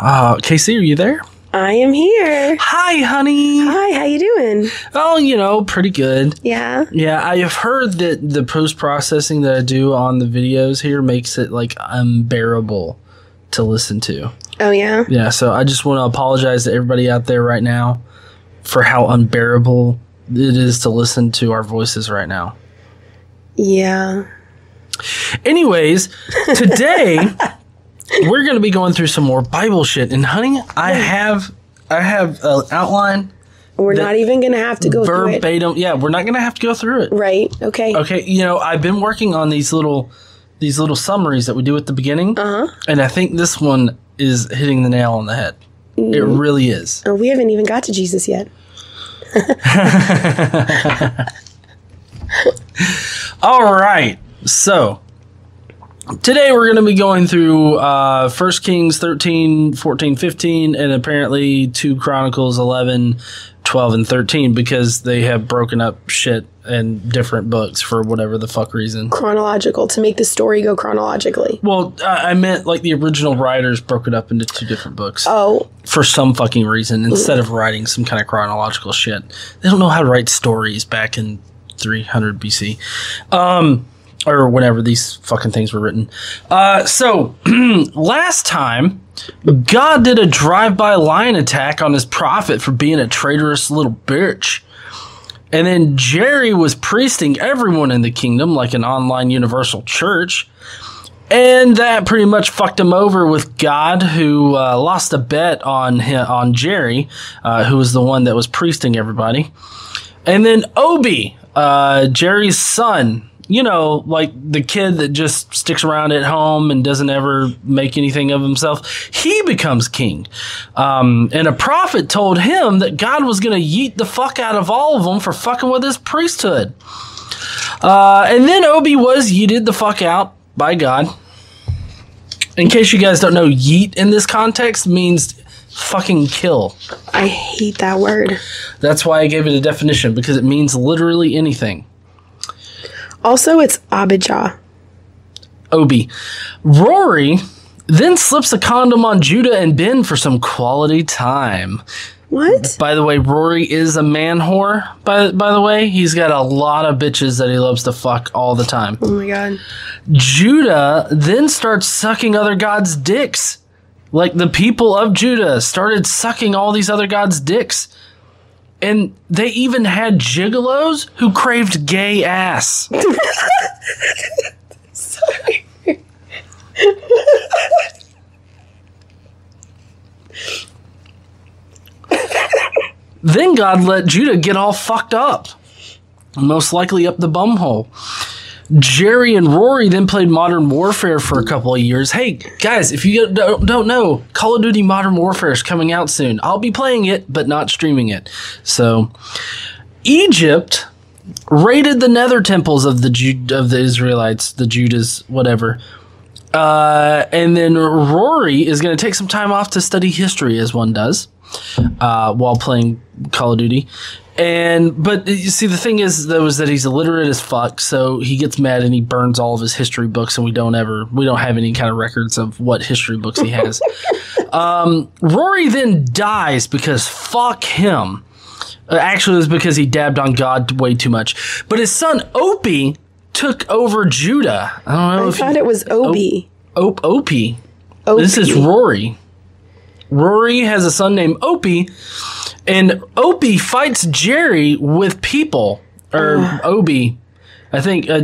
Uh, Casey, are you there? I am here. Hi, honey. Hi, how you doing? Oh, you know, pretty good. Yeah. Yeah, I have heard that the post processing that I do on the videos here makes it like unbearable to listen to. Oh yeah. Yeah, so I just want to apologize to everybody out there right now for how unbearable it is to listen to our voices right now. Yeah. Anyways, today we're going to be going through some more Bible shit and honey, I have I have an outline We're not even gonna have to go through it. verbatim. Yeah, we're not going to have to go through it. Right. Okay. Okay, you know, I've been working on these little these little summaries that we do at the beginning. Uh huh. And I think this one is hitting the nail on the head. It really is. Oh, we haven't even got to Jesus yet. All right. So, today we're going to be going through uh 1 Kings 13, 14, 15 and apparently 2 Chronicles 11, 12 and 13 because they have broken up shit in different books for whatever the fuck reason. Chronological to make the story go chronologically. Well, I I meant like the original writers broke it up into two different books. Oh, for some fucking reason instead of writing some kind of chronological shit. They don't know how to write stories back in 300 BC. Um, or whenever these fucking things were written. Uh, so, last time, God did a drive by lion attack on his prophet for being a traitorous little bitch. And then Jerry was priesting everyone in the kingdom like an online universal church. And that pretty much fucked him over with God, who uh, lost a bet on him, on Jerry, uh, who was the one that was priesting everybody. And then Obi, uh, Jerry's son, you know, like the kid that just sticks around at home and doesn't ever make anything of himself, he becomes king. Um, and a prophet told him that God was going to yeet the fuck out of all of them for fucking with his priesthood. Uh, and then Obi was yeeted the fuck out by God. In case you guys don't know, yeet in this context means fucking kill. I hate that word. That's why I gave it a definition because it means literally anything. Also, it's Abijah. Obi. Rory then slips a condom on Judah and Ben for some quality time. What? By the way, Rory is a man whore. By by the way, he's got a lot of bitches that he loves to fuck all the time. Oh my god. Judah then starts sucking other gods' dicks. Like the people of Judah started sucking all these other gods' dicks. And they even had gigolos who craved gay ass. Sorry. Then God let Judah get all fucked up, most likely up the bumhole. Jerry and Rory then played Modern Warfare for a couple of years. Hey, guys, if you don't know, Call of Duty Modern Warfare is coming out soon. I'll be playing it, but not streaming it. So, Egypt raided the nether temples of the Ju- of the Israelites, the Judas, whatever. Uh, and then Rory is going to take some time off to study history, as one does, uh, while playing Call of Duty. And but you see, the thing is, though, is that he's illiterate as fuck. So he gets mad and he burns all of his history books, and we don't ever, we don't have any kind of records of what history books he has. um, Rory then dies because fuck him. Uh, Actually, it was because he dabbed on God way too much. But his son Opie took over Judah. I don't know I if thought you, it was Obi. Op Opie. Opie. This is Rory. Rory has a son named Opie, and Opie fights Jerry with people. Or Obi. I think, uh,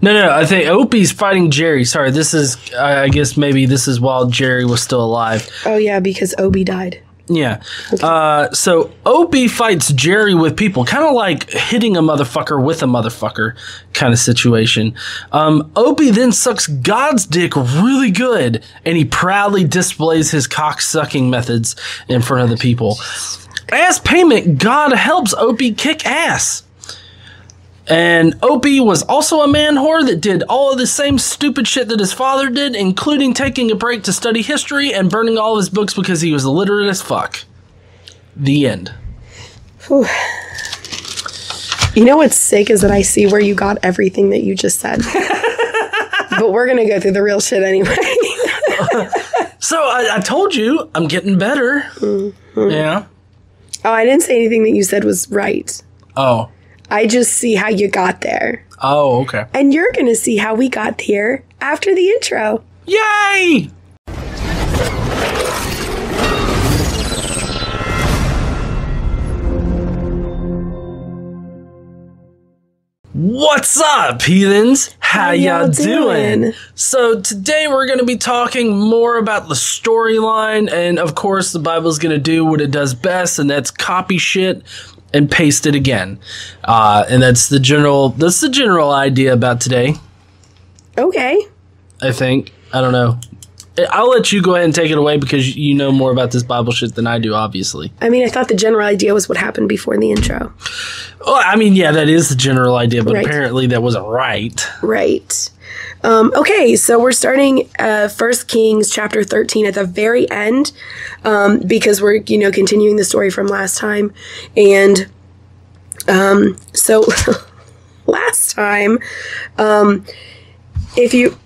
no, no, I think Opie's fighting Jerry. Sorry, this is, I I guess maybe this is while Jerry was still alive. Oh yeah, because Obi died. Yeah. Uh, so Opie fights Jerry with people, kind of like hitting a motherfucker with a motherfucker kind of situation. Um, Opie then sucks God's dick really good, and he proudly displays his cock sucking methods in front of the people. As payment, God helps Opie kick ass. And Opie was also a man whore that did all of the same stupid shit that his father did, including taking a break to study history and burning all of his books because he was illiterate as fuck. The end. You know what's sick is that I see where you got everything that you just said. but we're gonna go through the real shit anyway. So I, I told you I'm getting better. Mm-hmm. Yeah. Oh, I didn't say anything that you said was right. Oh. I just see how you got there. Oh, okay. And you're going to see how we got here after the intro. Yay! What's up, heathens? How, y'all, y'all doing? doing? So, today we're going to be talking more about the storyline, and of course, the Bible's going to do what it does best, and that's copy shit and paste it again. Uh, and that's the general that's the general idea about today. Okay. I think. I don't know. I'll let you go ahead and take it away because you know more about this Bible shit than I do, obviously. I mean, I thought the general idea was what happened before the intro. Well, I mean, yeah, that is the general idea, but Right. apparently that wasn't right. Right. Um, okay, so we're starting uh, First Kings chapter thirteen at the very end um, because we're you know continuing the story from last time, and um, so last time, um, if you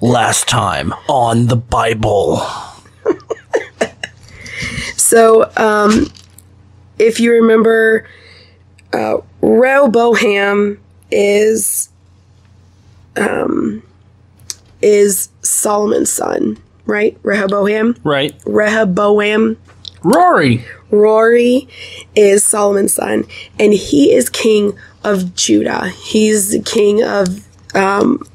Last time on the Bible. So, um, if you remember, uh, Rehoboam is um, is Solomon's son, right? Rehoboam. Right. Rehoboam. Rory. Rory is Solomon's son, and he is king of Judah. He's the king of um,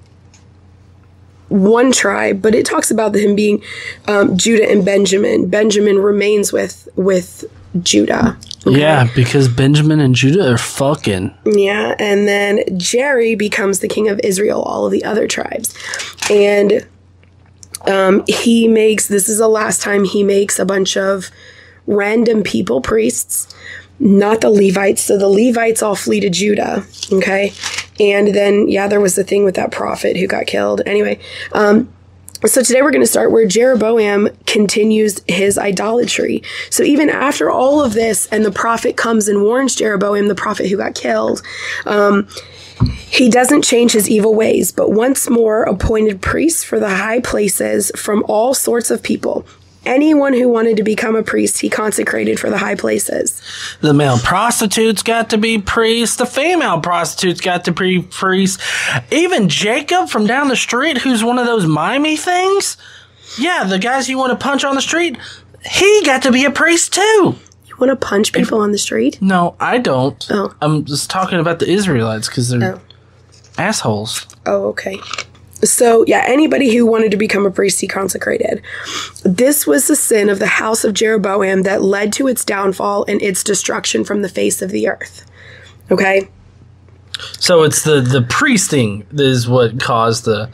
one tribe, but it talks about him being um, Judah and Benjamin. Benjamin remains with with Judah. Yeah, because Benjamin and Judah are fucking. Yeah, and then Jerry becomes the king of Israel, all of the other tribes. And um, he makes this is the last time he makes a bunch of random people priests, not the Levites. So the Levites all flee to Judah. Okay. And then, yeah, there was the thing with that prophet who got killed. Anyway, um, so today we're going to start where Jeroboam continues his idolatry. So even after all of this, and the prophet comes and warns Jeroboam, the prophet who got killed, um, he doesn't change his evil ways, but once more appointed priests for the high places from all sorts of people. Anyone who wanted to become a priest, he consecrated for the high places. The male prostitutes got to be priests. The female prostitutes got to be priests. Even Jacob from down the street, who's one of those mimey things. Yeah, the guys you want to punch on the street, he got to be a priest too. You want to punch people on the street? No, I don't. Oh. I'm just talking about the Israelites because they're Oh. assholes. Oh, okay. So, yeah, anybody who wanted to become a priest, he consecrated. This was the sin of the house of Jeroboam that led to its downfall and its destruction from the face of the earth. Okay? So it's the the priesting is what caused the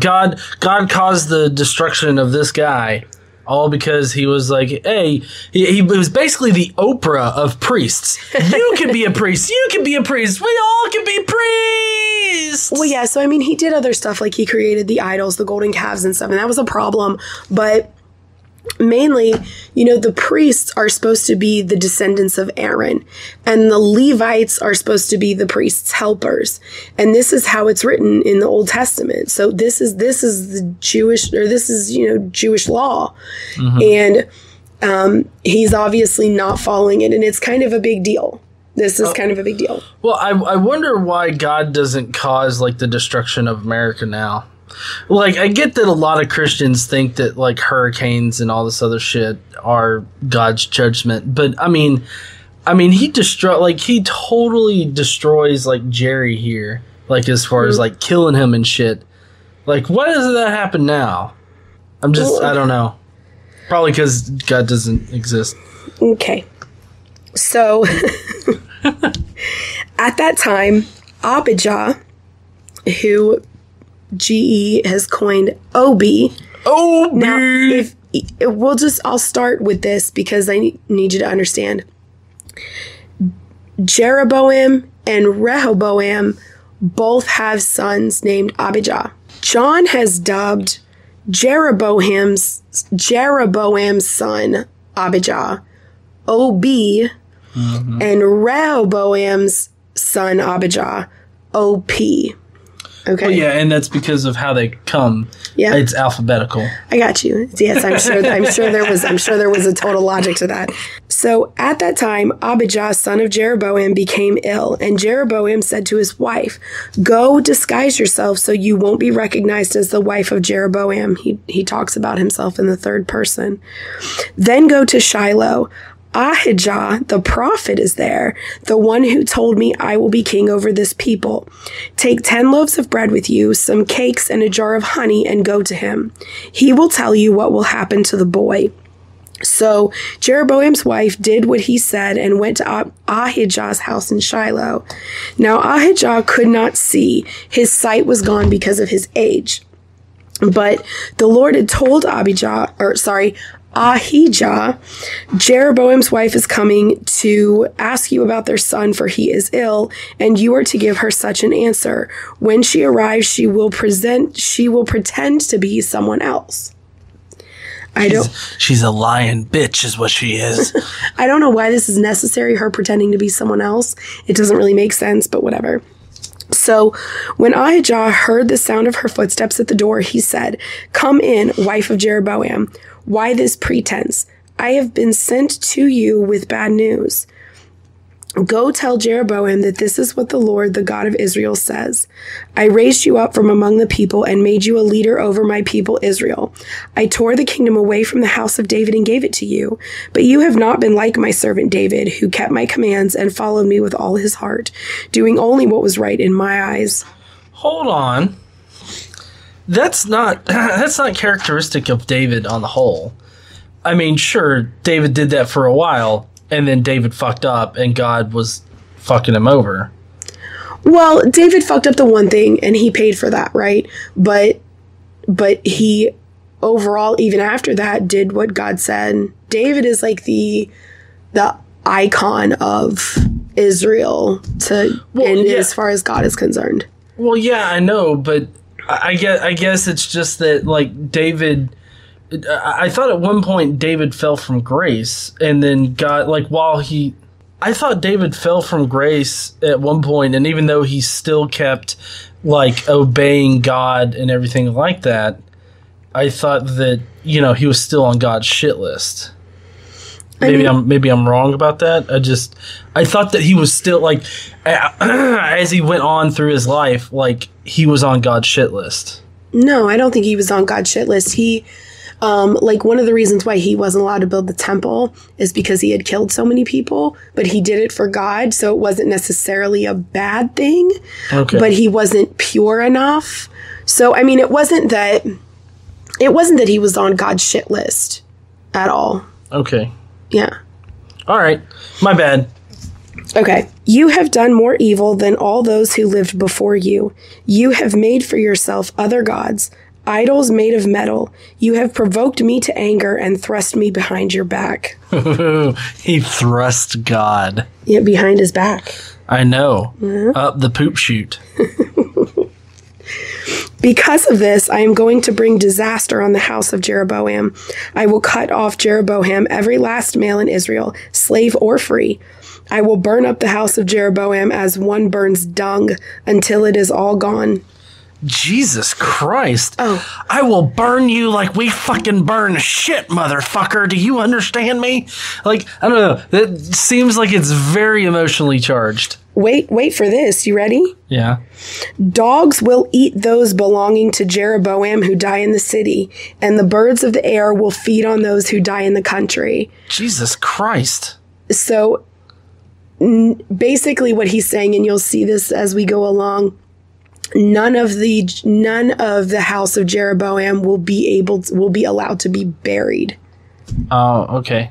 God God caused the destruction of this guy all because he was like hey he, he was basically the Oprah of priests you can be a priest you can be a priest we all can be priests Well, yeah, so I mean, he did other stuff like he created the idols, the golden calves, and stuff, and that was a problem. But mainly, you know, the priests are supposed to be the descendants of Aaron, and the Levites are supposed to be the priests' helpers. And this is how it's written in the Old Testament. So this is this is the Jewish or this is you know Jewish law, and um, he's obviously not following it, and it's kind of a big deal. This is oh. kind of a big deal. Well, I, I wonder why God doesn't cause like the destruction of America now. Like, I get that a lot of Christians think that like hurricanes and all this other shit are God's judgment, but I mean, I mean, he destroy like he totally destroys like Jerry here, like as far as hmm. like killing him and shit. Like, why doesn't that happen now? I'm just, I don't know. Probably because God doesn't exist. Okay. So at that time, Abijah, who GE has coined OB. Oh, Now, if we'll just, I'll start with this because I need you to understand. Jeroboam and Rehoboam both have sons named Abijah. John has dubbed Jeroboam's Jeroboam's son Abijah OB Mm-hmm. and Rehoboam's son Abijah OP. Okay. Well, yeah, and that's because of how they come. Yeah. It's alphabetical. I got you. Yes, I'm sure. I'm sure there was. I'm sure there was a total logic to that. So at that time, Abijah, son of Jeroboam, became ill, and Jeroboam said to his wife, "Go disguise yourself so you won't be recognized as the wife of Jeroboam." He he talks about himself in the third person. Then go to Shiloh. Ahijah, the prophet, is there, the one who told me I will be king over this people. Take ten loaves of bread with you, some cakes, and a jar of honey, and go to him. He will tell you what will happen to the boy. So Jeroboam's wife did what he said and went to Ah- Ahijah's house in Shiloh. Now Ahijah could not see, his sight was gone because of his age. But the Lord had told Abijah, or sorry, Ahijah, Jeroboam's wife is coming to ask you about their son, for he is ill, and you are to give her such an answer. When she arrives, she will present, she will pretend to be someone else. I don't, She's a lying bitch, is what she is. I don't know why this is necessary. Her pretending to be someone else. It doesn't really make sense, but whatever. So when Ahijah heard the sound of her footsteps at the door, he said, Come in, wife of Jeroboam. Why this pretense? I have been sent to you with bad news. Go tell Jeroboam that this is what the Lord, the God of Israel, says I raised you up from among the people and made you a leader over my people Israel. I tore the kingdom away from the house of David and gave it to you. But you have not been like my servant David, who kept my commands and followed me with all his heart, doing only what was right in my eyes. Hold on. That's not that's not characteristic of David on the whole. I mean, sure, David did that for a while, and then David fucked up, and God was fucking him over. Well, David fucked up the one thing and he paid for that, right? But but he overall even after that did what God said. David is like the the icon of Israel to and yeah. as far as God is concerned. Well, yeah, I know, but I, I guess I guess it's just that like David. I, I thought at one point David fell from grace, and then got like while he. I thought David fell from grace at one point, and even though he still kept like obeying God and everything like that, I thought that you know he was still on God's shit list. Maybe mean- I'm maybe I'm wrong about that. I just I thought that he was still like as he went on through his life, like he was on God's shit list. No, I don't think he was on God's shit list. He um like one of the reasons why he wasn't allowed to build the temple is because he had killed so many people, but he did it for God, so it wasn't necessarily a bad thing. Okay. but he wasn't pure enough. So I mean, it wasn't that it wasn't that he was on God's shit list at all. okay. Yeah. All right. My bad. Okay. You have done more evil than all those who lived before you. You have made for yourself other gods, idols made of metal. You have provoked me to anger and thrust me behind your back. he thrust God. Yeah, behind his back. I know. Up the poop chute. Because of this, I am going to bring disaster on the house of Jeroboam. I will cut off Jeroboam every last male in Israel, slave or free. I will burn up the house of Jeroboam as one burns dung until it is all gone. Jesus Christ. Oh. I will burn you like we fucking burn shit, motherfucker. Do you understand me? Like, I don't know. That seems like it's very emotionally charged. Wait, wait for this. You ready? Yeah. Dogs will eat those belonging to Jeroboam who die in the city, and the birds of the air will feed on those who die in the country. Jesus Christ. So n- basically what he's saying and you'll see this as we go along none of the none of the house of Jeroboam will be able to, will be allowed to be buried Oh, okay.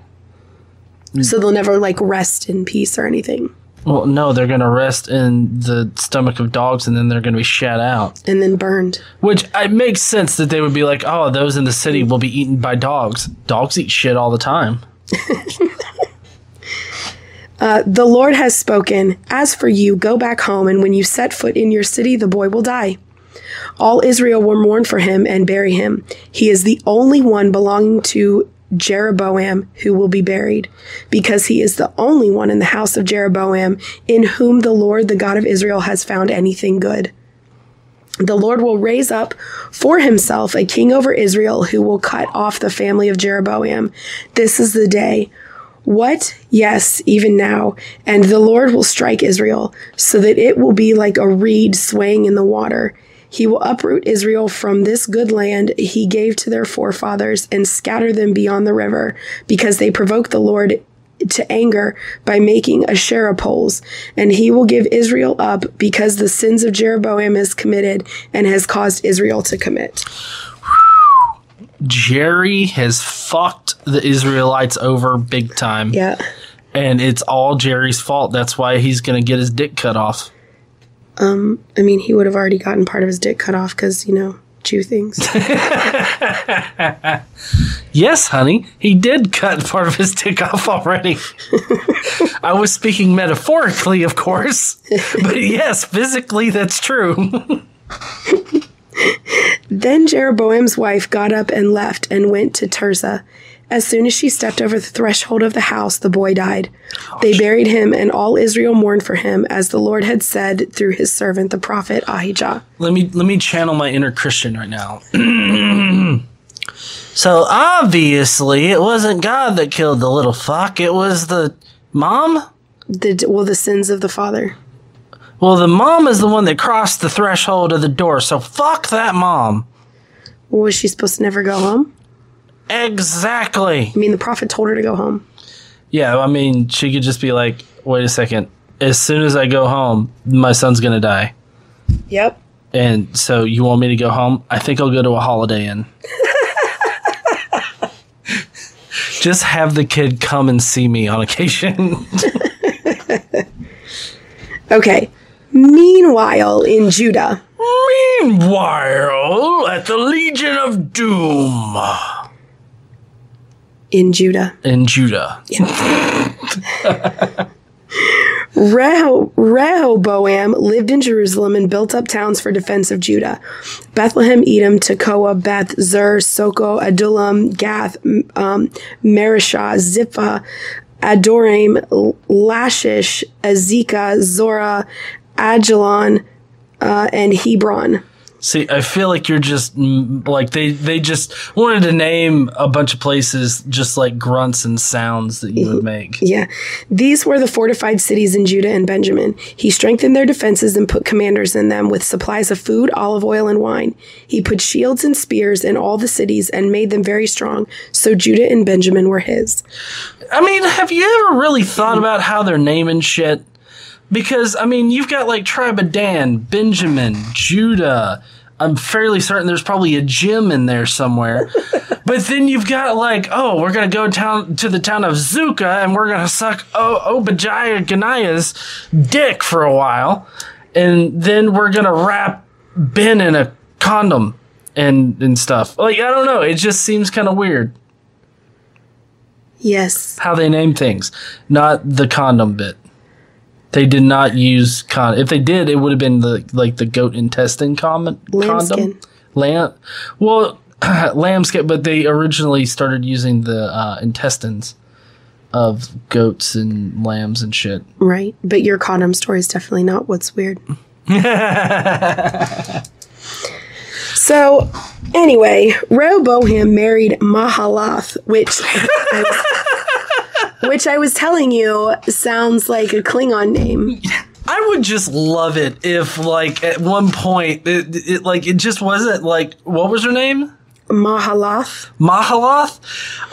so they'll never like rest in peace or anything Well, no, they're going to rest in the stomach of dogs and then they're going to be shat out. and then burned Which it makes sense that they would be like, oh, those in the city will be eaten by dogs. Dogs eat shit all the time. Uh, the lord has spoken as for you go back home and when you set foot in your city the boy will die all Israel will mourn for him and bury him. He is the only one belonging to Jeroboam who will be buried, because he is the only one in the house of Jeroboam in whom the Lord, the God of Israel, has found anything good. The Lord will raise up for himself a king over Israel who will cut off the family of Jeroboam. This is the day. What? Yes, even now. And the Lord will strike Israel, so that it will be like a reed swaying in the water. He will uproot Israel from this good land he gave to their forefathers and scatter them beyond the river, because they provoked the Lord to anger by making Asherah poles, and he will give Israel up because the sins of Jeroboam is committed and has caused Israel to commit. Jerry has fucked the Israelites over big time. Yeah. And it's all Jerry's fault. That's why he's going to get his dick cut off. Um, I mean, he would have already gotten part of his dick cut off because, you know, Jew things. Yes, honey, he did cut part of his dick off already. I was speaking metaphorically, of course. But yes, physically, that's true. Then Jeroboam's wife got up and left and went to Tirzah. As soon as she stepped over the threshold of the house, the boy died. Oh, they buried him, and all Israel mourned for him, as the Lord had said through his servant the prophet Ahijah. let me let me channel my inner Christian right now. so obviously, it wasn't God that killed the little fuck. It was the mom. The, well, the sins of the father. Well, the mom is the one that crossed the threshold of the door. So fuck that mom. Was she supposed to never go home? Exactly. I mean, the prophet told her to go home. Yeah, I mean, she could just be like, wait a second. As soon as I go home, my son's going to die. Yep. And so you want me to go home? I think I'll go to a Holiday Inn. just have the kid come and see me on occasion. Okay. Meanwhile, in Judah, Meanwhile, at the Legion of Doom. In Judah, in Judah. Reho- Rehoboam lived in Jerusalem and built up towns for defense of Judah. Bethlehem, Edom, Tekoa, Beth, Zur, Soco, Adullam, Gath, um, Mareshah, Zippah, Adoram, Lashish, Azekah, Zorah, Aijalon, uh, and Hebron. See, I feel like you're just mm, like they they just wanted to name a bunch of places just like grunts and sounds that you would make. Yeah. These were the fortified cities in Judah and Benjamin. He strengthened their defenses and put commanders in them with supplies of food, olive oil, and wine. He put shields and spears in all the cities and made them very strong. So Judah and Benjamin were his. I mean, have you ever really thought about how they're naming shit? Because I mean, you've got like Tribe of Dan, Benjamin, Judah. I'm fairly certain there's probably a gym in there somewhere. but then you've got like, oh, we're gonna go town to the town of Zuka and we're gonna suck o- Obadiah Ganaya's dick for a while, and then we're gonna wrap Ben in a condom and and stuff. Like I don't know, it just seems kind of weird Yes. how they name things, not the condom bit. They did not use con. If they did, it would have been the like the goat intestine com- Lambskin. condom. Lamb. Well, lambskin, but they originally started using the uh, intestines of goats and lambs and shit. Right. But your condom story is definitely not what's weird. so, anyway, Rehoboam married Mahalath, which which I was telling you sounds like a Klingon name. I would just love it if, like, at one point, it, it like it just wasn't like what was her name? Mahalath. Mahalath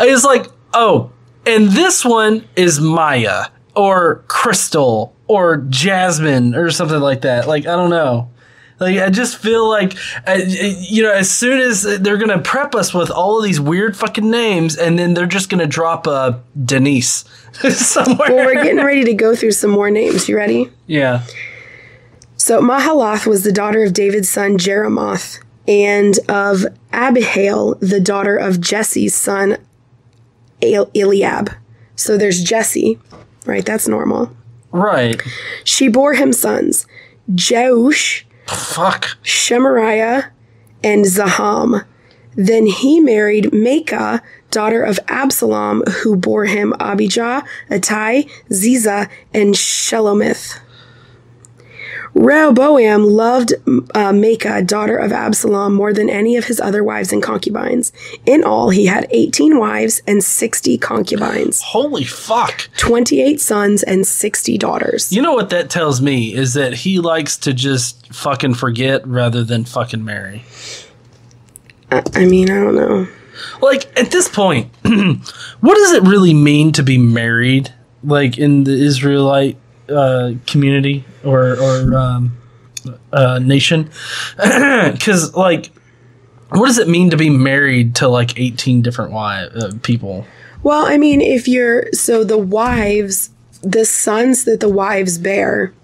is like, oh, and this one is Maya or Crystal or Jasmine or something like that. Like, I don't know. Like, I just feel like, uh, you know, as soon as they're going to prep us with all of these weird fucking names and then they're just going to drop a Denise somewhere. Well, we're getting ready to go through some more names. You ready? yeah. So Mahalath was the daughter of David's son Jerimoth and of Abihail, the daughter of Jesse's son El- Eliab. So there's Jesse, right? That's normal. Right. She bore him sons, Jeush, Fuck. Shemariah, and Zaham. Then he married Maacah, daughter of Absalom, who bore him Abijah, Attai, Ziza, and Shelomith. Rehoboam loved uh, Maacah, daughter of Absalom, more than any of his other wives and concubines. In all, he had 18 wives and 60 concubines, Holy fuck. 28 sons, and 60 daughters. You know what that tells me is that he likes to just fucking forget rather than fucking marry. I, I mean, I don't know. Like at this point, what does it really mean to be married? Like in the Israelite uh, community or or um, uh, nation? Because like, what does it mean to be married to like eighteen different wives uh, people? Well, I mean, if you're so the wives, the sons that the wives bear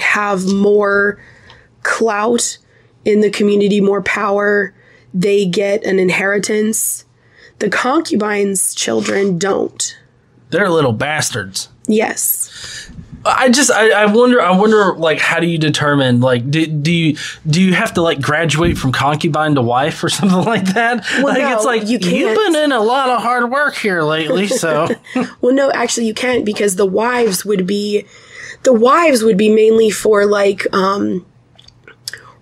have more clout in the community, more power. They get an inheritance. The concubines' children don't. They're little bastards. Yes. I just I, I wonder I wonder like how do you determine like do, do you do you have to like graduate from concubine to wife or something like that? like no, it's like you you have been in a lot of hard work here lately, so Well, no, actually, you can't because the wives would be, the wives would be mainly for like um,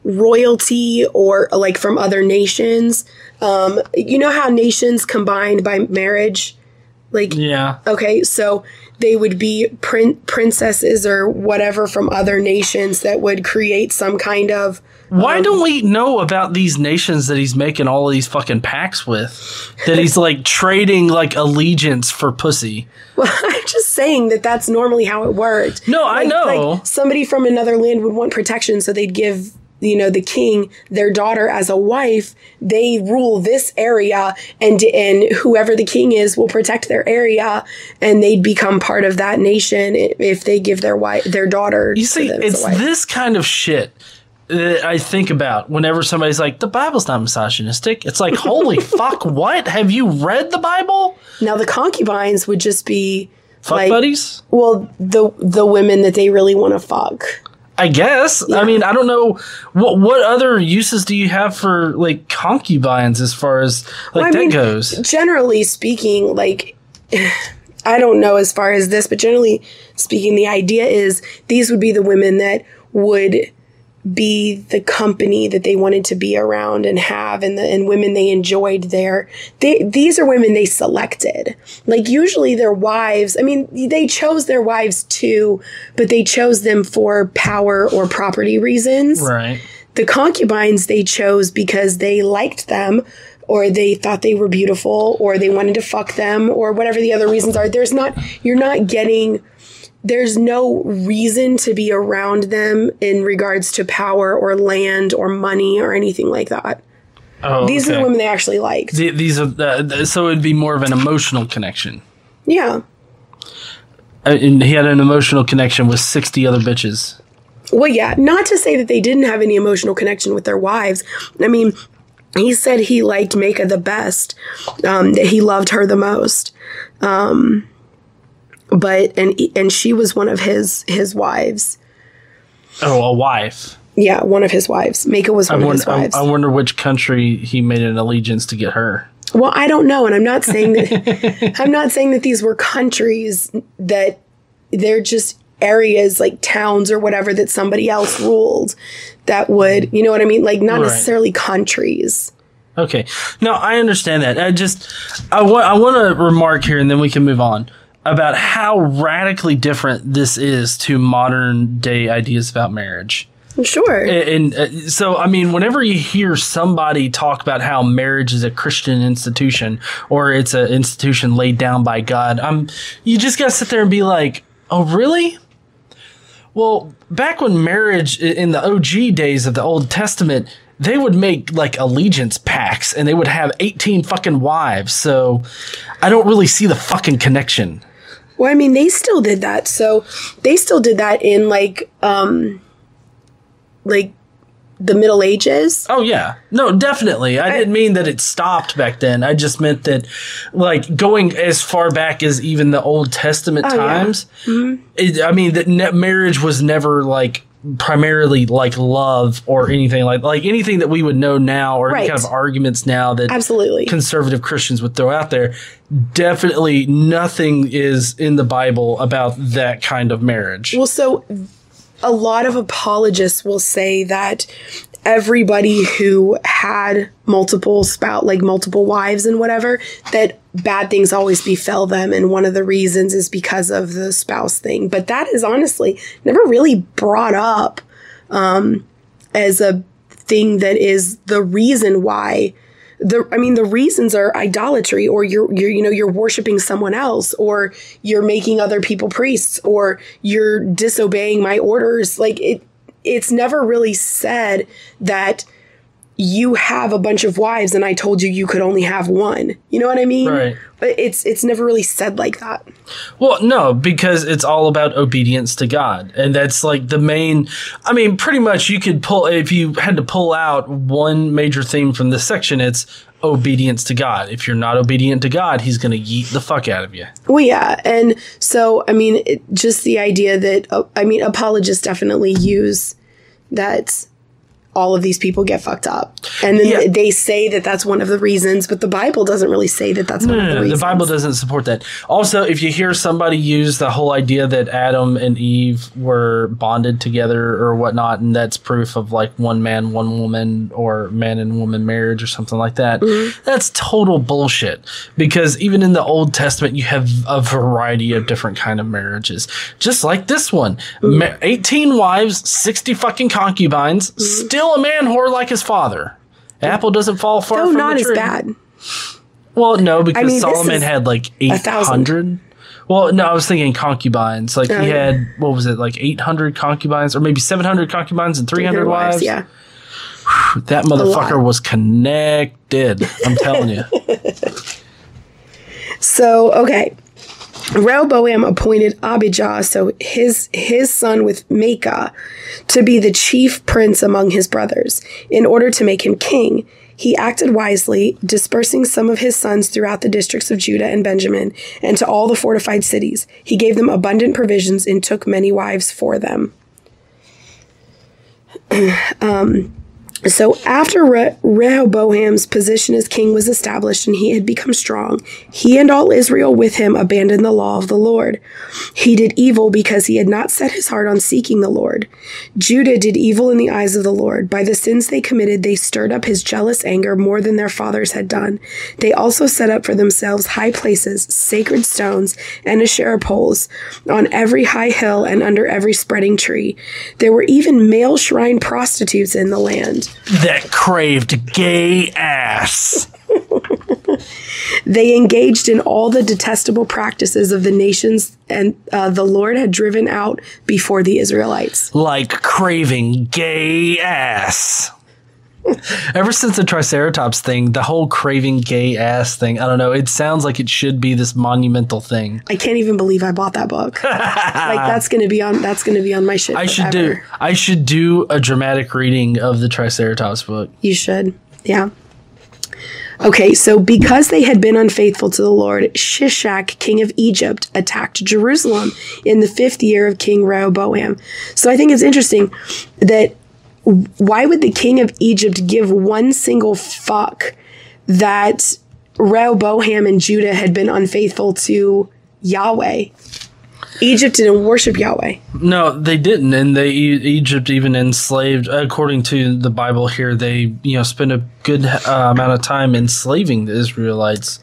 royalty or like from other nations. Um, you know how nations combined by marriage, like yeah. okay, so they would be prin- princesses or whatever from other nations that would create some kind of. Why um, don't we know about these nations that he's making all of these fucking pacts with? That he's like trading like allegiance for pussy. Well, I'm just saying that that's normally how it worked. No, I know. Like somebody from another land would want protection, so they'd give you know the king their daughter as a wife. They rule this area, and and whoever the king is will protect their area, and they'd become part of that nation if they give their wife their daughter. You see, it's this kind of shit that I think about whenever somebody's like, the Bible's not misogynistic. It's like, holy fuck, what? Have you read the Bible? now the concubines would just be Fuck like buddies? well the the women that they really want to fuck. I guess. I mean, I don't know what what other uses do you have for like concubines as far as like I that mean, goes. generally speaking, like I don't know as far as this, but generally speaking, the idea is these would be the women that would be the company that they wanted to be around and have and the and women they enjoyed there. They these are women they selected. Like usually their wives, I mean, they chose their wives too, but they chose them for power or property reasons Right. the concubines they chose because they liked them or they thought they were beautiful or they wanted to fuck them or whatever the other reasons are there's not you're not getting there's no reason to be around them in regards to power or land or money or anything like that Oh, these are the women they actually like. Th- These are uh, so it'd be more of an emotional connection. yeah Uh, and he had an emotional connection with sixty other bitches. Well, yeah, not to say that they didn't have any emotional connection with their wives. I mean, he said he liked Maacah the best, um, that he loved her the most. Um, but and and she was one of his his wives. Oh, a wife. Yeah, one of his wives. Maacah was I one of wonder, his I, wives. I wonder which country he made an allegiance to get her. well, I don't know, and I'm not saying that I'm not saying that these were countries that they're just areas like towns or whatever that somebody else ruled that would you know what I mean like not Right. necessarily countries. Okay. No, I understand that. I just I want I want to remark here and then we can move on about how radically different this is to modern day ideas about marriage. Sure. And, uh, so, I mean, whenever you hear somebody talk about how marriage is a Christian institution or it's an institution laid down by God, um, you just gotta sit there and be like, "Oh, really?" Well, back when marriage in the OG days of the Old Testament, they would make like allegiance pacts and they would have 18 fucking wives. So I don't really see the fucking connection. Well, I mean, they still did that. So they still did that in like, um, like the Middle Ages. Oh yeah. No, definitely. I, didn't mean that it stopped back then. I just meant that like going as far back as even the Old Testament Oh, yeah. times. it, I mean that marriage was never like primarily like love or mm-hmm. anything like like anything that we would know now or any kind of arguments now that Absolutely. conservative Christians would throw out there. Definitely nothing is in the Bible about that kind of marriage. Well, so a lot of apologists will say that everybody who had multiple spout like multiple wives and whatever that bad things always befell them. And one of the reasons is because of the spouse thing. But that is honestly never really brought up um, as a thing that is the reason why the I mean the reasons are idolatry or you're you're you know you're worshiping someone else or you're making other people priests or you're disobeying my orders. Like it it's never really said that you have a bunch of wives and I told you you could only have one. You know what I mean? Right. But it's it's never really said like that. Well, no, because it's all about obedience to God. And that's like the main I mean, pretty much you could pull if you had to pull out one major theme from this section, it's obedience to God. If you're not obedient to God, he's going to yeet the fuck out of you. Well, yeah, and so I mean, it, just the idea that uh, I mean, apologists definitely use that all of these people get fucked up, and then Yeah. they say that that's one of the reasons, but the Bible doesn't really say that that's one No, of no, the no, the. Bible doesn't support that. Also, if you hear somebody use the whole idea that Adam and Eve were bonded together or whatnot, and that's proof of like one man, one woman, or man and woman marriage or something like that, mm-hmm. that's total bullshit. Because even in the Old Testament, you have a variety of different kind of marriages, just like this one: mm-hmm. Ma- eighteen wives, sixty fucking concubines, mm-hmm. still a man whore like his father. Apple doesn't fall far Though from not the as tree. bad. Well, no, because mean, Solomon had like eight hundred. Well, no, I was thinking concubines. Like Oh, he yeah. had what was it, like eight hundred concubines, or maybe seven hundred concubines and three hundred wives. Yeah. that motherfucker was connected. I'm telling you. So okay, Rehoboam appointed Abijah, so his his son with Maacah, to be the chief prince among his brothers, in order to make him king. He acted wisely, dispersing some of his sons throughout the districts of Judah and Benjamin, and to all the fortified cities. He gave them abundant provisions and took many wives for them. Um, So after Re- Rehoboam's position as king was established and he had become strong, he and all Israel with him abandoned the law of the Lord. He did evil because he had not set his heart on seeking the Lord. Judah did evil in the eyes of the Lord. By the sins they committed, they stirred up his jealous anger more than their fathers had done. They also set up for themselves high places, sacred stones, and Asherah poles on every high hill and under every spreading tree. There were even male shrine prostitutes in the land. That craved gay ass. They engaged in all the detestable practices of the nations and uh, the Lord had driven out before the Israelites. Like craving gay ass. Ever since the Triceratops thing, the whole craving gay ass thing, I don't know, it sounds like it should be this monumental thing. I can't even believe I bought that book. like that's gonna be on that's gonna be on my shit. I should do I should do a dramatic reading of the Triceratops book. You should. Yeah. Okay, so because they had been unfaithful to the Lord, Shishak, king of Egypt, attacked Jerusalem in the fifth year of King Rehoboam. So I think it's interesting that why would the king of Egypt give one single fuck that Rehoboam and Judah had been unfaithful to Yahweh? Egypt didn't worship Yahweh. No, they didn't, and they Egypt even enslaved. According to the Bible here, they you know spent a good uh, amount of time enslaving the Israelites.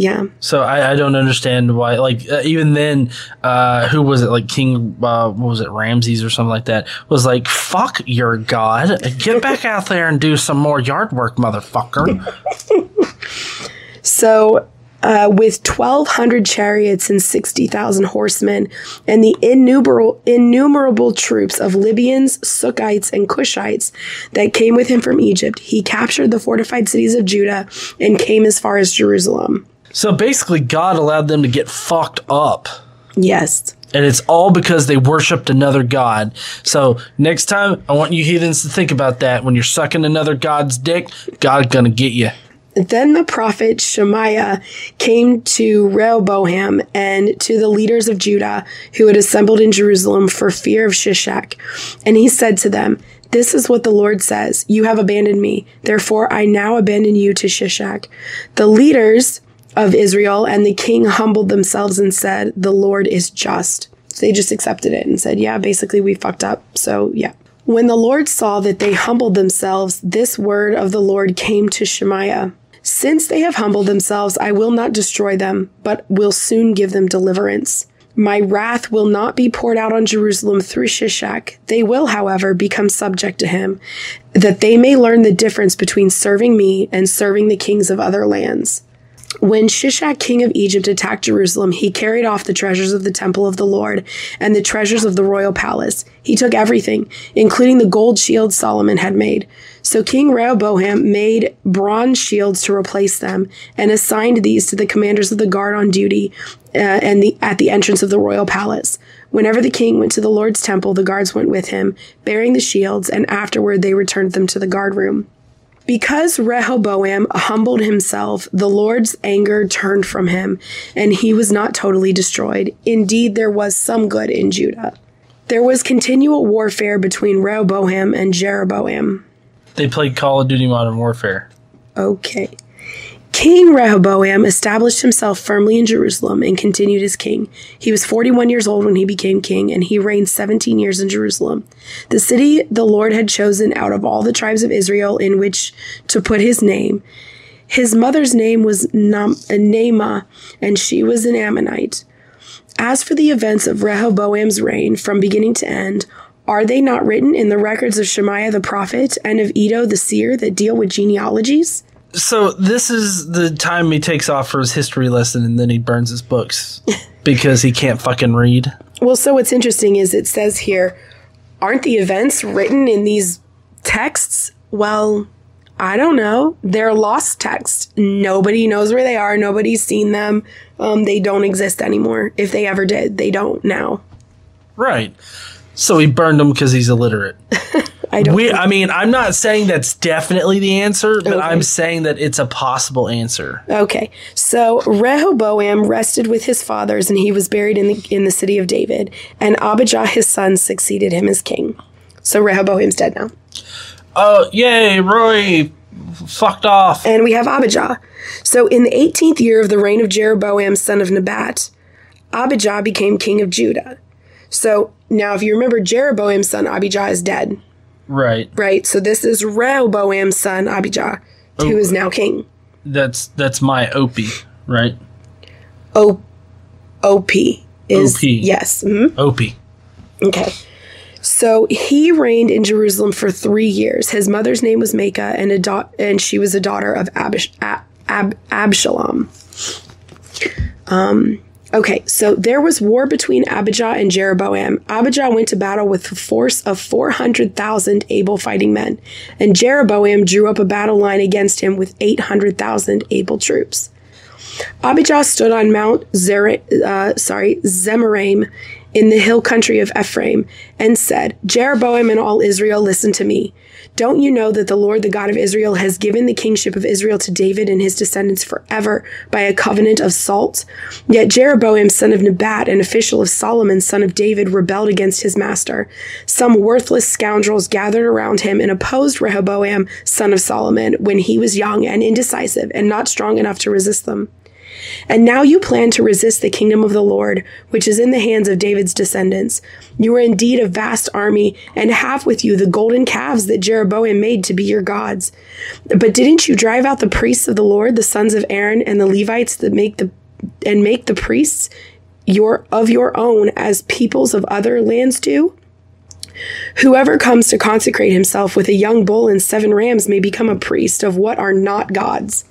Yeah. So I, I don't understand why. Like uh, even then, uh, who was it? Like King, uh, what was it? Ramses or something like that was like, "Fuck your god, get back out there and do some more yard work, motherfucker." So, uh, with 1,200 chariots and 60,000 horsemen, and the innumerable, innumerable troops of Libyans, Sukkites, and Cushites that came with him from Egypt, he captured the fortified cities of Judah and came as far as Jerusalem. So basically, God allowed them to get fucked up. Yes. And it's all because they worshipped another god. So next time, I want you heathens to think about that. When you're sucking another god's dick, God's gonna get you. Then the prophet Shemaiah came to Rehoboam and to the leaders of Judah who had assembled in Jerusalem for fear of Shishak. And he said to them, This is what the Lord says You have abandoned me. Therefore, I now abandon you to Shishak. The leaders of Israel and the king humbled themselves and said, The Lord is just. They just accepted it and said, yeah, basically we fucked up. So, yeah. When the Lord saw that they humbled themselves, this word of the Lord came to Shemaiah. Since they have humbled themselves, I will not destroy them, but will soon give them deliverance. My wrath will not be poured out on Jerusalem through Shishak. They will, however, become subject to him, that they may learn the difference between serving me and serving the kings of other lands. When Shishak, king of Egypt, attacked Jerusalem, he carried off the treasures of the temple of the Lord and the treasures of the royal palace. He took everything, including the gold shield Solomon had made. So King Rehoboam made bronze shields to replace them and assigned these to the commanders of the guard on duty uh, and the, at the entrance of the royal palace. Whenever the king went to the Lord's temple, the guards went with him, bearing the shields, and afterward they returned them to the guard room. Because Rehoboam humbled himself, the Lord's anger turned from him, and he was not totally destroyed. Indeed, there was some good in Judah. There was continual warfare between Rehoboam and Jeroboam. They played Call of Duty Modern Warfare. Okay. King Rehoboam established himself firmly in Jerusalem and continued as king. He was 41 years old when he became king, and he reigned 17 years in Jerusalem. The city the Lord had chosen out of all the tribes of Israel in which to put his name. His mother's name was Naamah, and she was an Ammonite. As for the events of Rehoboam's reign from beginning to end, are they not written in the records of Shemaiah the prophet and of Iddo the seer that deal with genealogies? So this is the time he takes off for his history lesson, and then he burns his books because he can't fucking read. Well, so what's interesting is it says here, aren't the events written in these texts? Well, I don't know. They're lost texts. Nobody knows where they are. Nobody's seen them. Um, they don't exist anymore. If they ever did, they don't now. Right. So he burned them because he's illiterate. I don't. We, I mean, I'm not saying that's definitely the answer, but Okay. I'm saying that it's a possible answer. Okay, so Rehoboam rested with his fathers, and he was buried in the in the city of David. And Abijah his son succeeded him as king. So Rehoboam's dead now, Oh, yay, Roy fucked off. and we have Abijah. So in the 18th year of the reign of Jeroboam son of Nebat, Abijah became king of Judah. So now, if you remember, Jeroboam's son Abijah is dead, Right. right? So this is Rehoboam's son Abijah, who is now king. That's that's my Opie, right? O OP is OP. yes. mhm. Opie. Okay. So he reigned in Jerusalem for three years. His mother's name was Maacah, and a da- and she was a daughter of Abish- Ab- Ab- Abshalom. Um. Okay, so there was war between Abijah and Jeroboam. Abijah went to battle with a force of 400,000 able fighting men, and Jeroboam drew up a battle line against him with 800,000 able troops. Abijah stood on Mount Zer- uh, sorry, Zemaraim in the hill country of Ephraim and said, Jeroboam and all Israel, listen to me. Don't you know that the Lord, the God of Israel, has given the kingship of Israel to David and his descendants forever by a covenant of salt? Yet Jeroboam, son of Nebat, an official of Solomon, son of David, rebelled against his master. Some worthless scoundrels gathered around him and opposed Rehoboam, son of Solomon, when he was young and indecisive and not strong enough to resist them. And now you plan to resist the kingdom of the Lord, which is in the hands of David's descendants. You are indeed a vast army, and have with you the golden calves that Jeroboam made to be your gods. But didn't you drive out the priests of the Lord, the sons of Aaron, and the Levites that make the and make the priests your of your own as peoples of other lands do? Whoever comes to consecrate himself with a young bull and seven rams may become a priest of what are not gods.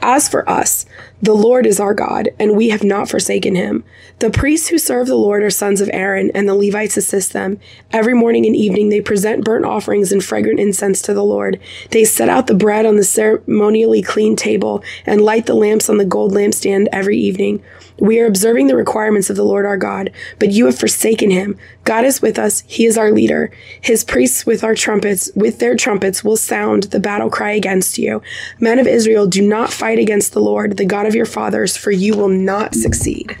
As for us, the Lord is our God, and we have not forsaken him. The priests who serve the Lord are sons of Aaron, and the Levites assist them. Every morning and evening they present burnt offerings and fragrant incense to the Lord. They set out the bread on the ceremonially clean table and light the lamps on the gold lampstand every evening. We are observing the requirements of the Lord our God, but you have forsaken him. God is with us, he is our leader. His priests with our trumpets, with their trumpets will sound the battle cry against you. Men of Israel, do not fight against the Lord, the God of your fathers, for you will not succeed.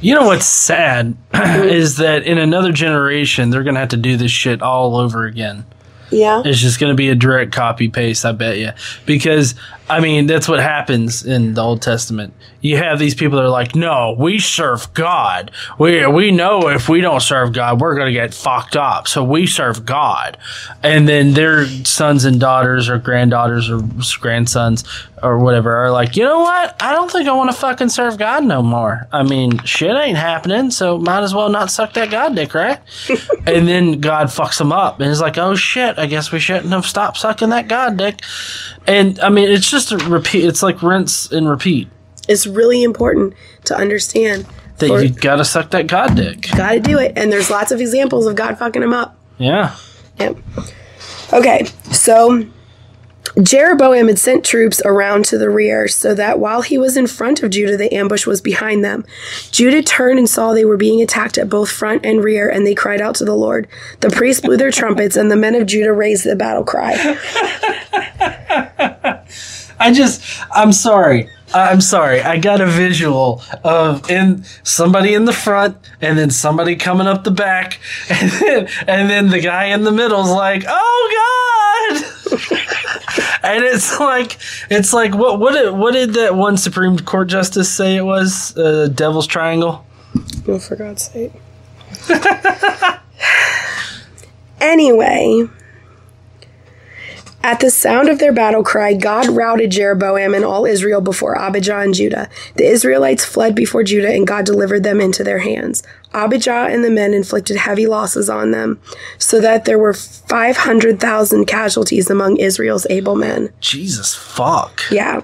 You know what's sad is that in another generation they're gonna have to do this shit all over again. Yeah. It's just going to be a direct copy paste, I bet you. Because I mean, that's what happens in the Old Testament. You have these people that are like, "No, we serve God. We we know if we don't serve God, we're going to get fucked up. So we serve God." And then their sons and daughters or granddaughters or grandsons or whatever are like, "You know what? I don't think I want to fucking serve God no more. I mean, shit ain't happening, so might as well not suck that God dick, right?" and then God fucks them up and is like, "Oh shit, I guess we shouldn't have stopped sucking that God dick." And I mean, it's just a repeat. It's like rinse and repeat. It's really important to understand That for- you gotta suck that God dick. Got to do it. And there's lots of examples of God fucking him up. Yeah. Yep. Okay, so Jeroboam had sent troops around to the rear so that while he was in front of Judah, the ambush was behind them. Judah turned and saw they were being attacked at both front and rear, and they cried out to the Lord. The priests blew their trumpets, and the men of Judah raised the battle cry. I just, I'm sorry. I'm sorry. I got a visual of in somebody in the front, and then somebody coming up the back, and then and then the guy in the middle's like, "Oh God!" and it's like, it's like what what did what did that one Supreme Court justice say it was? Uh, Devil's Triangle. Oh, for God's sake. anyway, at the sound of their battle cry, God routed Jeroboam and all Israel before Abijah and Judah. The Israelites fled before Judah, and God delivered them into their hands. Abijah and the men inflicted heavy losses on them, so that there were 500,000 casualties among Israel's able men. Jesus fuck. Yeah.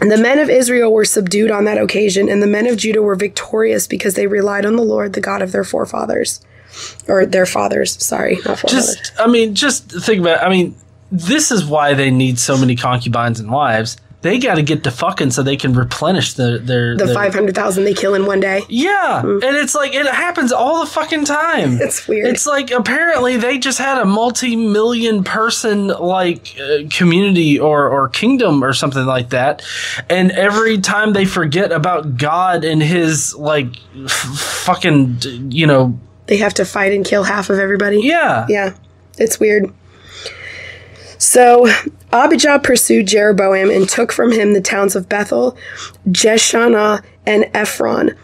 And the men of Israel were subdued on that occasion, and the men of Judah were victorious because they relied on the Lord, the God of their forefathers. Or their fathers, sorry, not forefathers. Just, I mean, just think about. I mean, this is why they need so many concubines and wives. They got to get to fucking so they can replenish the, their the their- 500,000 they kill in one day. Yeah, and it's like it happens all the fucking time. It's weird. It's like apparently they just had a multi-million person like uh, community or or kingdom or something like that, and every time they forget about God and His like f- fucking you know They have to fight and kill half of everybody. yeah Yeah, it's weird. So Abijah pursued Jeroboam and took from him the towns of Bethel, Jeshanah, and Ephron.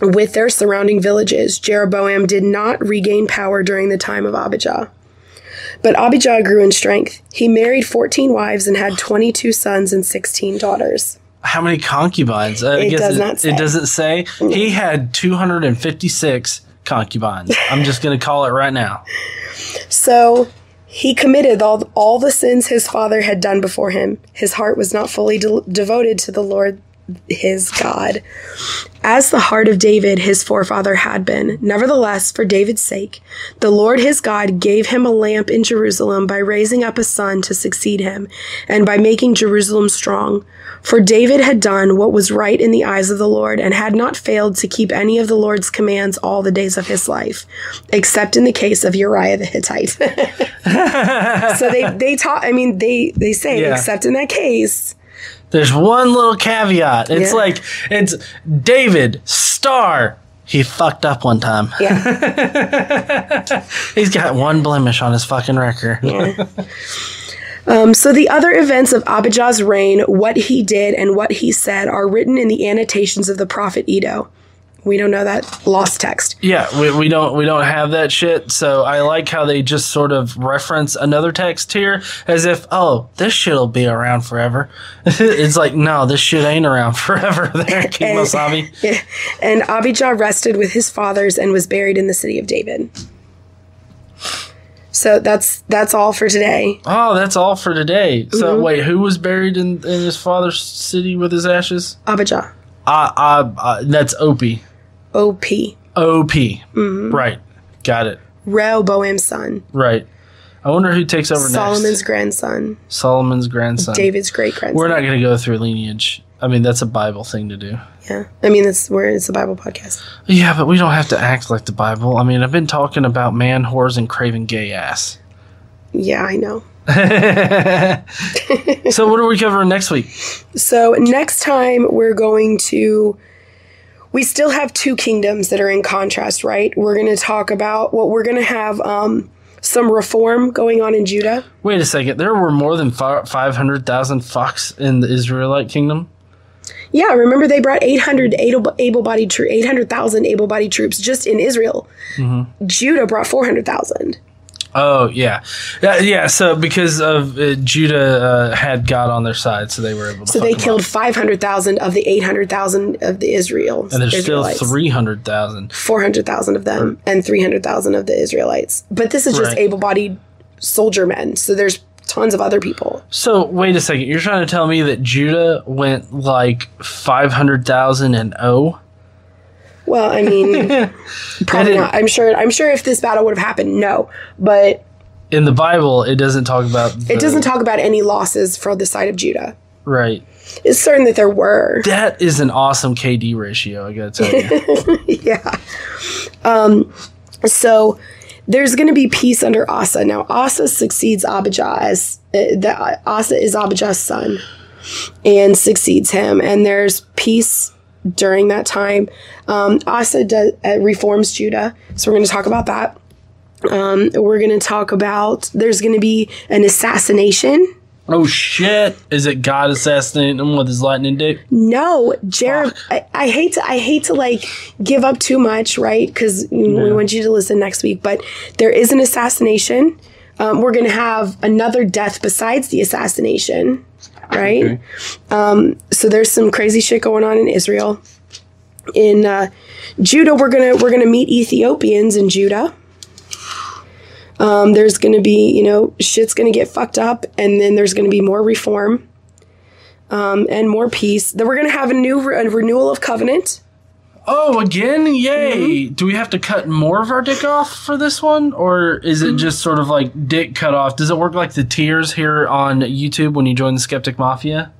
With their surrounding villages, Jeroboam did not regain power during the time of Abijah. But Abijah grew in strength. He married 14 wives and had 22 sons and 16 daughters. How many concubines? I It guess does it, not say. it doesn't say. He had 256 concubines. I'm just going to call it right now. So he committed all, all the sins his father had done before him. His heart was not fully de- devoted to the Lord his God, as the heart of David his forefather had been. Nevertheless, for David's sake, the Lord his God gave him a lamp in Jerusalem by raising up a son to succeed him, and by making Jerusalem strong. For David had done what was right in the eyes of the Lord, and had not failed to keep any of the Lord's commands all the days of his life, except in the case of Uriah the Hittite. so they they taught. I mean, they they say Yeah. except in that case. There's one little caveat. It's Yeah. like it's David star. He fucked up one time. Yeah. He's got one blemish on his fucking record. Um, so the other events of Abijah's reign, what he did and what he said, are written in the annotations of the prophet Iddo. We don't know that lost text. Yeah, we, we don't we don't have that shit. So I like how they just sort of reference another text here as if, oh, this shit'll be around forever. it's like, no, this shit ain't around forever. There, Kemosabe. And Abijah rested with his fathers and was buried in the city of David. So that's that's all for today. Oh, that's all for today. So Mm-hmm. wait, who was buried in, in his father's city with his ashes? Abijah, Uh, uh, uh that's Opie. O.P. OP. Mm-hmm. Right. Got it. Rehoboam's son, Right. I wonder who takes over next. Solomon's next. grandson, Solomon's grandson. David's great grandson. We're not going to go through lineage. I mean, that's a Bible thing to do. Yeah, I mean, it's where it's a Bible podcast. Yeah, but we don't have to act like the Bible. I mean, I've been talking about man, whores, and craving gay ass. Yeah, I know. so, what are we covering next week? So next time we're going to we still have two kingdoms that are in contrast, right? We're going to talk about what we're going to have um some reform going on in Judah. Wait a second. There were more than 500,000 fox in the Israelite kingdom? Yeah, remember they brought 800 able, able-bodied tro- 800,000 able-bodied troops just in Israel. Mm-hmm. Judah brought 400,000. Oh, yeah. Yeah, yeah so because of uh, Judah uh, had God on their side, so they were able to So they killed up. 500,000 of the 800,000 of the Israel And there's still Israelites. 300,000. 400,000 of them and 300,000 of the Israelites. But this is just Right. able-bodied soldier men. So there's tons of other people. So, wait a second. You're trying to tell me that Judah went like 500,000 and oh? Well, I mean, probably not. I'm sure. I'm sure if this battle would have happened, no. But In the Bible, it doesn't talk about. The, it doesn't talk about any losses for the side of Judah. Right. It's certain that there were. That is an awesome KD ratio, I gotta tell you. yeah. Um, so there's going to be peace under Asa. Now, Asa succeeds Abijah as uh, the, Asa is Abijah's son and succeeds him. And there's peace during that time. Um, Asa does, uh, reforms Judah. So we're going to talk about that. Um, we're going to talk about there's going to be an assassination. oh shit! Is it God assassinating him with his lightning dick? No, Jared. I, I hate to. I hate to like give up too much, right? Because we want you to listen next week. But there is an assassination. Um, we're going to have another death besides the assassination, right? Um, so there's some crazy shit going on in Israel. In uh, Judah, we're gonna we're gonna meet Ethiopians in Judah. Um, there's gonna be you know shit's gonna get fucked up, and then there's gonna be more reform and more peace. Then we're going to have a new re- a renewal of covenant. Oh, again? Yay! Mm-hmm. Do we have to cut more of our dick off for this one, or is it mm-hmm. just sort of like dick cut off? Does it work like the tiers here on YouTube when you join the Skeptic Mafia?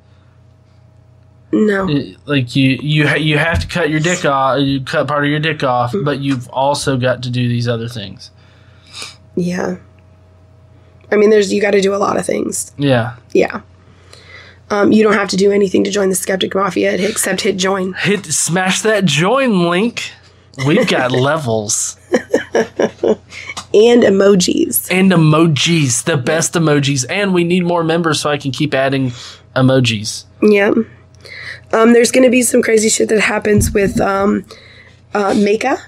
No. Like you, you, ha- you have to cut your dick off. You cut part of your dick off, mm-hmm. but you've also got to do these other things. Yeah. I mean, there's you got to do a lot of things. Yeah. Yeah. Um, you don't have to do anything to join the Skeptic Mafia except hit join. Hit smash that join link. We've got levels And emojis. and emojis, the best emojis, and we need more members so I can keep adding emojis. Yeah. Um, there's going to be some crazy shit that happens with um, uh, Meka,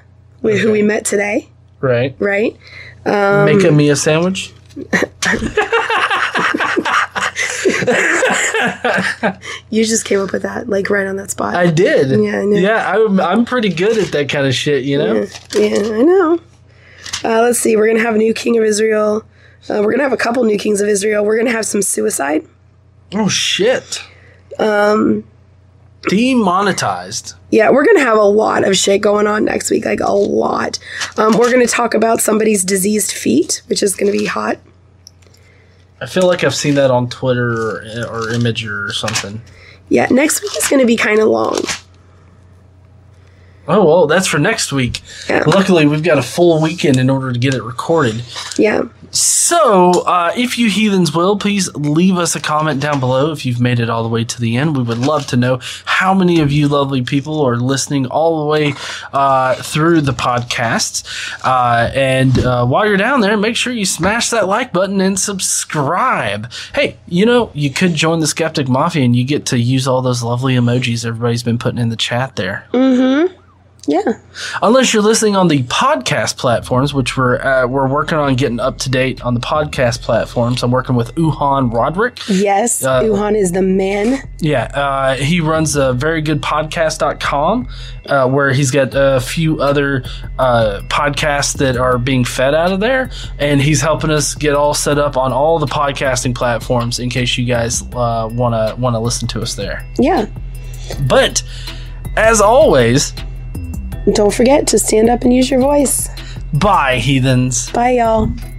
with who we met today, Right. right? Make a me a sandwich. You just came up with that, like right on that spot. I did. Yeah, I know. Yeah, I'm, I'm pretty good at that kind of shit, you know? Yeah, I know. Uh, let's see. We're gonna have a new king of Israel. Uh, we're gonna have a couple new kings of Israel. We're gonna have some suicide. Oh, shit. Um, Demonetized. Yeah, we're gonna have a lot of shit going on next week. Like a lot. Um, we're gonna talk about somebody's diseased feet, which is gonna be hot. I feel like I've seen that on Twitter or, or Imgur or something. Yeah, next week is gonna be kind of long. Oh, well, that's for next week. Yeah. Luckily, we've got a full weekend in order to get it recorded. Yeah. So, uh, if you heathens will, please leave us a comment down below if you've made it all the way to the end. We would love to know how many of you lovely people are listening all the way uh, through the podcast. Uh, and uh, while you're down there, make sure you smash that like button and subscribe. Hey, you know, you could join the Skeptic Mafia and you get to use all those lovely emojis everybody's been putting in the chat there. Yeah. Unless you're listening on the podcast platforms, which we're uh, we're working on getting up to date on the podcast platforms. I'm working with Uhan Roderick. Yes. Uh, Uhan is the man. Yeah, uh, he runs a very good podcast.com uh, where he's got a few other uh, podcasts that are being fed out of there, and he's helping us get all set up on all the podcasting platforms in case you guys want to want to listen to us there. Yeah. But as always, Don't forget to stand up and use your voice. bye heathens. Bye, y'all.